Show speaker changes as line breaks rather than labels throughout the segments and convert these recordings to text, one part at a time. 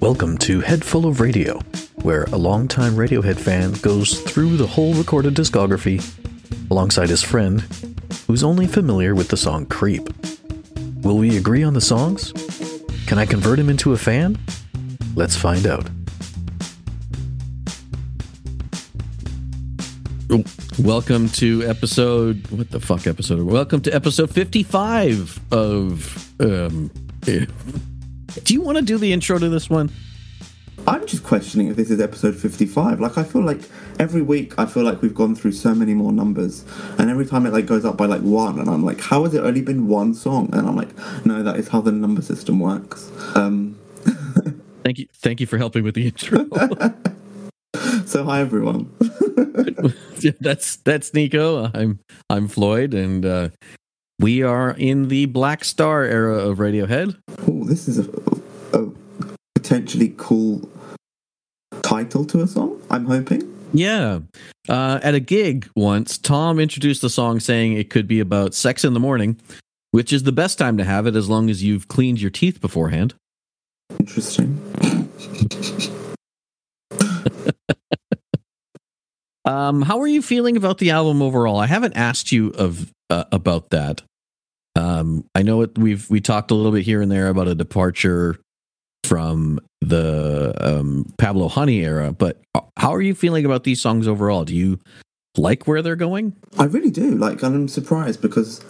Welcome to Head Full of Radio, where a longtime Radiohead fan goes through the whole recorded discography alongside his friend, who's only familiar with the song Creep. Will we agree on the songs? Can I convert him into a fan? Let's find out.
Oh, Welcome to episode what the fuck episode? Welcome to episode 55 of um eh. Do you want to do the intro to this one?
I'm just questioning if this is episode 55. Like, I feel like every week, I feel like we've gone through so many more numbers, and every time it like goes up by like one, and I'm like, how has it only been one song? And I'm like, no, that is how the number system works. Um,
Thank you thank you for helping with the intro.
so hi everyone.
That's that's Nico. I'm I'm Floyd and uh we are in the Black Star era of Radiohead.
oh, this is a, a potentially cool title to a song. I'm hoping.
Yeah. Uh, at a gig once, Thom introduced the song saying it could be about sex in the morning, which is the best time to have it as long as you've cleaned your teeth beforehand.
Interesting.
Um, how are you feeling about the album overall? I haven't asked you of uh, about that. Um, I know it, we've we talked a little bit here and there about a departure from the um, Pablo Honey era, but how are you feeling about these songs overall? Do you like where they're going?
I really do. Like, I'm surprised because,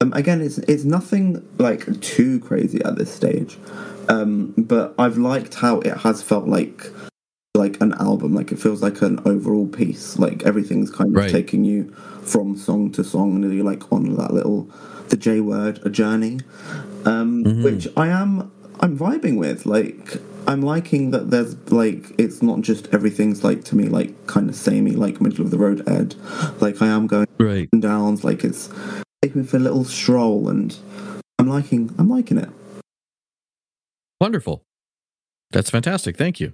um, again, it's it's nothing like too crazy at this stage, um, but I've liked how it has felt like like an album. Like it feels like an overall piece. Like everything's kind of
Right.
taking you from song to song, and you're like on that little the J word, a journey, um,
Mhm.
which I am I'm vibing with. Like. I'm liking that there's like it's not just everything's like to me like kind of samey like middle of the road Ed. Like I am going
Right.
and downs. Like it's taking me for a little stroll, and I'm liking. I'm liking it.
Wonderful. That's fantastic. Thank you.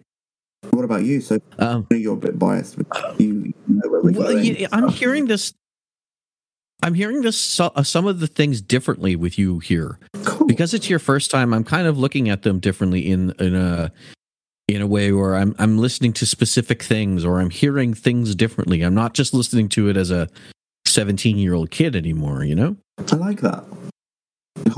What about you? So
Um,
you're a bit biased, but you know
well, yeah, I'm hearing this. I'm hearing this so, uh, some of the things differently with you here
Cool.
because it's your first time. I'm kind of looking at them differently in in a in a way where I'm I'm listening to specific things or I'm hearing things differently. I'm not just listening to it as a 17 year old kid anymore. You know?
I like that.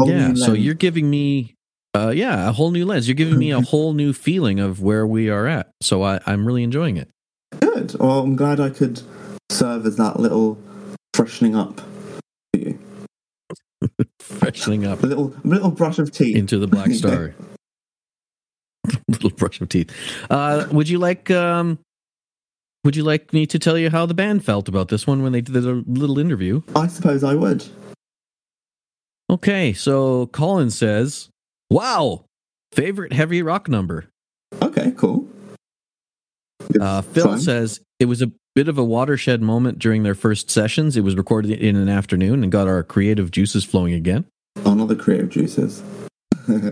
Yeah. So
lens.
you're giving me. Uh, yeah, a whole new lens. You're giving me a whole new feeling of where we are at. So I, I'm really enjoying it.
good. Well, I'm glad I could serve as that little freshening up for you.
Freshening up
A little, little brush of teeth.
into the Black Star. Little brush of teeth. Uh, would you like um, Would you like me to tell you how the band felt about this one when they did a little interview?
I suppose I would.
Okay, so Colin says, "Wow, favorite heavy rock number."
Okay, cool.
Uh, Phil
sign.
says it was a bit of a watershed moment during their first sessions. It was recorded in an afternoon and got our creative juices flowing again.
On all the creative juices.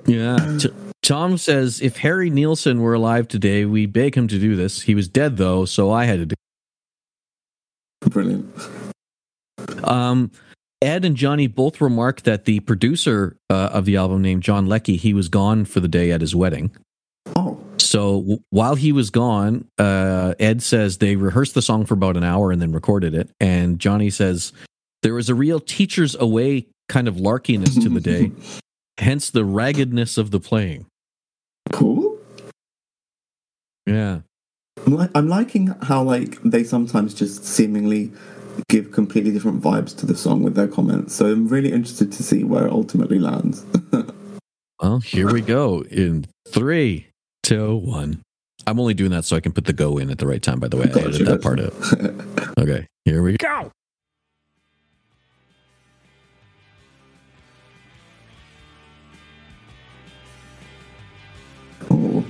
Yeah. T- Thom says if Harry Nilsson were alive today, we beg him to do this. He was dead though, so I had to do.
Brilliant.
Um, Ed and Jonny both remarked that the producer uh, of the album, named John Leckie, he was gone for the day at his wedding.
Oh,
So w- while he was gone, uh, Ed says they rehearsed the song for about an hour and then recorded it. And Jonny says there was a real teachers away kind of larkiness to the day, hence the raggedness of the playing.
cool.
Yeah.
I'm, I'm liking how like they sometimes just seemingly give completely different vibes to the song with their comments. So I'm really interested to see where it ultimately lands.
Well, here we go in three, two, one. I'm only doing that so I can put the go in at the right time, by the way. I edited that
gotcha.
part out. Okay, here we go.
oh,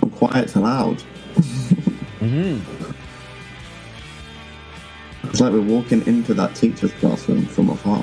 from quiet to loud.
Mm-hmm.
It's like we're walking into that teacher's classroom from afar.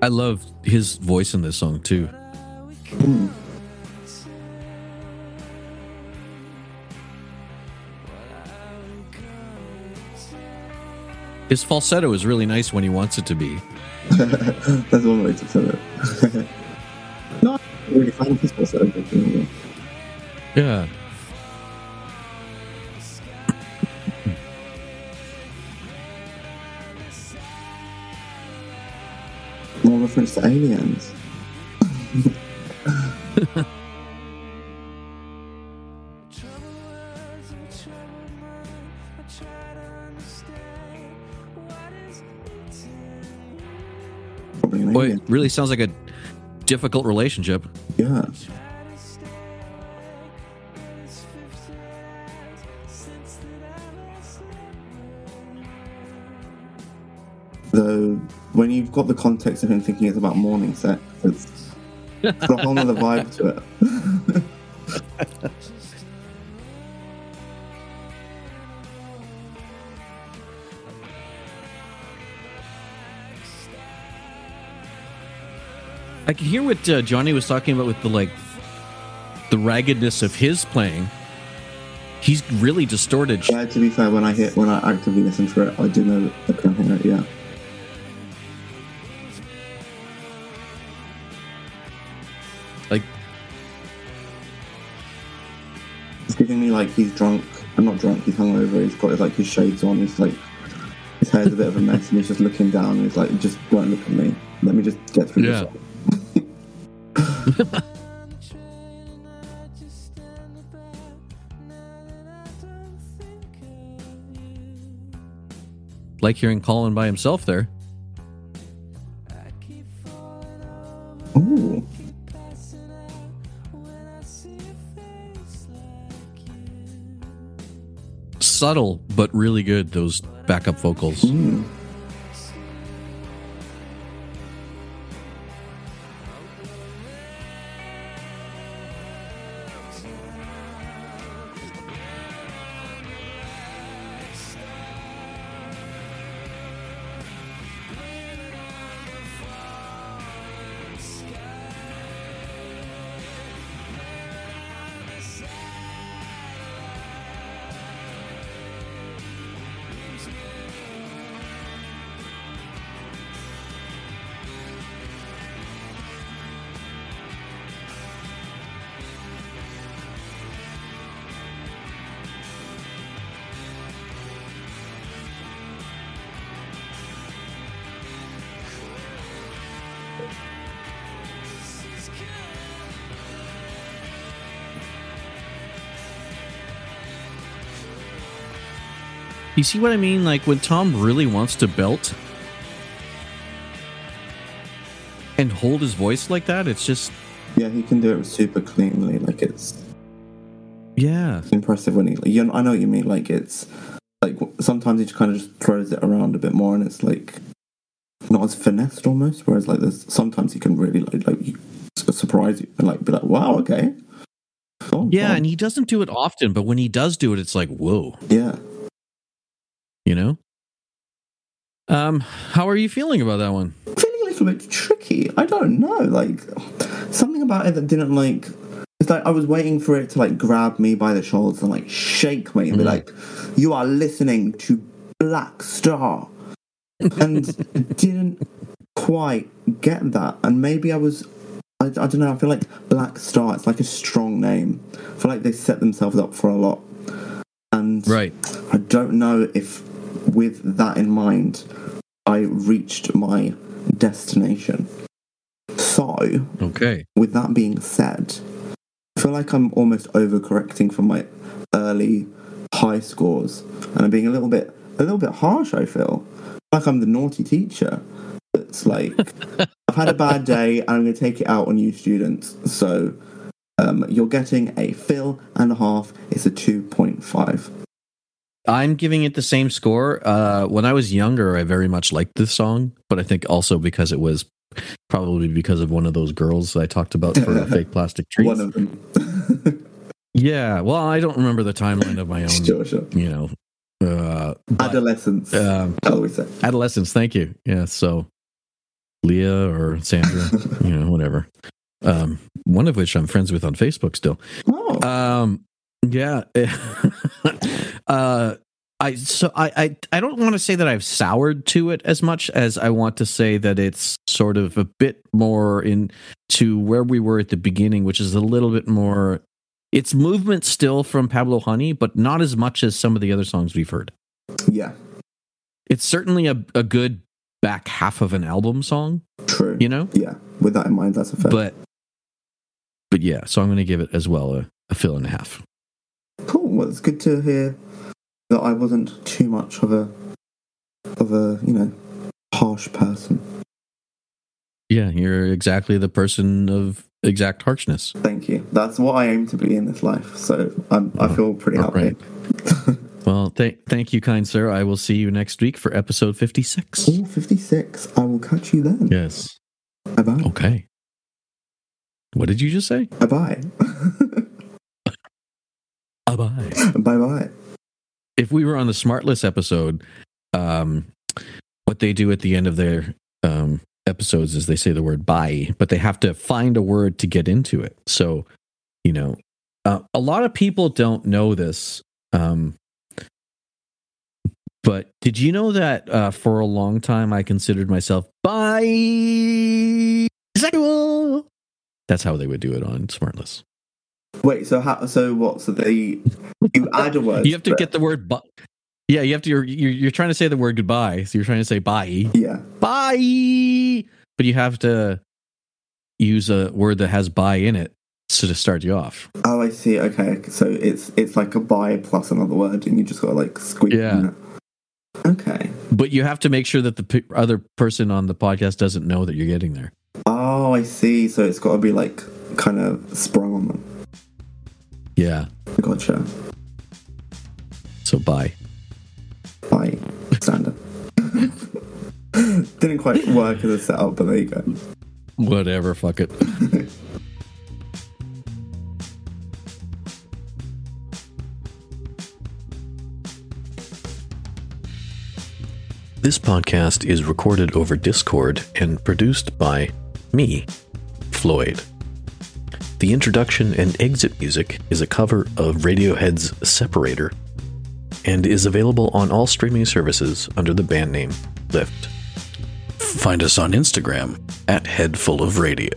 I
love his voice in this song too.
Mm.
His falsetto is really nice when he wants it to be.
That's one way to put it. no, I'm really fan of his falsetto. actually.
Yeah.
More reference to aliens.
really sounds like a difficult relationship.
Yeah. Though, when you've got the context of him thinking it's about morning sex, it's got a whole other vibe to it.
I can hear what uh, Jonny was talking about with the like the raggedness of his playing. He's really distorted.
Yeah, to be fair, when I hit when I actively listen to it, I do know that I can hear it. Yeah,
Like
it's giving me like he's drunk. I'm not drunk. He's hungover. He's got his, like his shades on. He's like his hair's a bit of a mess, and he's just looking down. And he's like, just don't look at me. Let me just get through
Yeah.
this.
like hearing Colin by himself there.
Ooh,
Subtle but really good. Those backup vocals.
mm.
You see what I mean? Like when Thom really wants to belt and hold his voice like that, it's just
yeah, he can do it super cleanly. Like it's
yeah.
impressive when he. You know, I know what you mean. Like it's like sometimes he just kind of just throws it around a bit more, and it's like not as finessed almost. Whereas like there's sometimes he can really like like surprise you and like be like, wow, okay. On,
Yeah,
Thom.
and he doesn't do it often, but when he does do it, it's like, whoa,
yeah.
You know? Um, how are you feeling about that one?
feeling a little bit tricky. I don't know. Like something about it that didn't like. It's like I was waiting for it to like grab me by the shoulders and like shake me and be
Mhm.
like, "You are listening to Black Star," and didn't quite get that. And maybe I was. I, I don't know. I feel like Black Star. It's like a strong name. I feel like they set themselves up for a lot. And
Right.
I don't know if, with that in mind, I reached my destination. So,
Okay.
with that being said, I feel like I'm almost overcorrecting for my early high scores, and I'm being a little bit a little bit harsh. I feel like I'm the naughty teacher. It's like I've had a bad day, and I'm going to take it out on you students. So. Um, you're getting a fill and a half. It's a 2.5.
I'm giving it the same score. Uh, when I was younger, I very much liked this song, but I think also because it was probably because of one of those girls I talked about for fake plastic trees.
One of them.
yeah. Well, I don't remember the timeline of my own,
sure, sure.
you know, uh, but,
Adolescence,
um, adolescence. Thank you. Yeah. So Leah or Sandra, you know, whatever. Um, one of which I'm friends with on Facebook still.
Oh,
Um, yeah. Uh, I so I I, I don't want to say that I've soured to it as much as I want to say that it's sort of a bit more in to where we were at the beginning, which is a little bit more. It's movement still from Pablo Honey, but not as much as some of the other songs we've heard.
yeah,
It's certainly a, a good back half of an album song,
true.
you know.
Yeah, with that in mind, that's a fair.
But but yeah, so I'm going to give it as well a, a fill and a half.
Cool. Well, it's good to hear that I wasn't too much of a of a you know harsh person.
Yeah, you're exactly the person of exact harshness.
Thank you. That's what I aim to be in this life. So I'm, I feel pretty happy.
right. Well, th- thank you, kind sir. I will see you next week for episode 56.
Ooh, 56. I will catch you then.
Yes.
Bye bye.
Okay. What did you just say?
Bye bye.
Bye bye.
bye bye.
If we were on the Smartless episode, um, what they do at the end of their um, episodes is they say the word bye, but they have to find a word to get into it. So, you know, uh, a lot of people don't know this. Um, but did you know that uh, for a long time I considered myself bisexual? That's how they would do it on Smartless.
Wait. So how? So what? So they you add a word.
You have to get the word but. Yeah, you have to. You're, you're you're trying to say the word goodbye, so you're trying to say bye,
Yeah.
bye, but you have to use a word that has bye in it so to start you off.
Oh, I see. Okay. So it's it's like a bye plus another word, and you just got to like squeeze.
Yeah.
in it. Okay.
But you have to make sure that the p- other person on the podcast doesn't know that you're getting there.
Oh, I see. So it's got to be like kind of sprung on them.
Yeah.
Gotcha.
So bye.
Bye. Standard. Didn't quite work as a setup, but there you go.
Whatever. Fuck it.
This podcast is recorded over Discord and produced by me, Floyd. The introduction and exit music is a cover of Radiohead's Separator and is available on all streaming services under the band name Lift. Find us on Instagram at Head Full of Radio.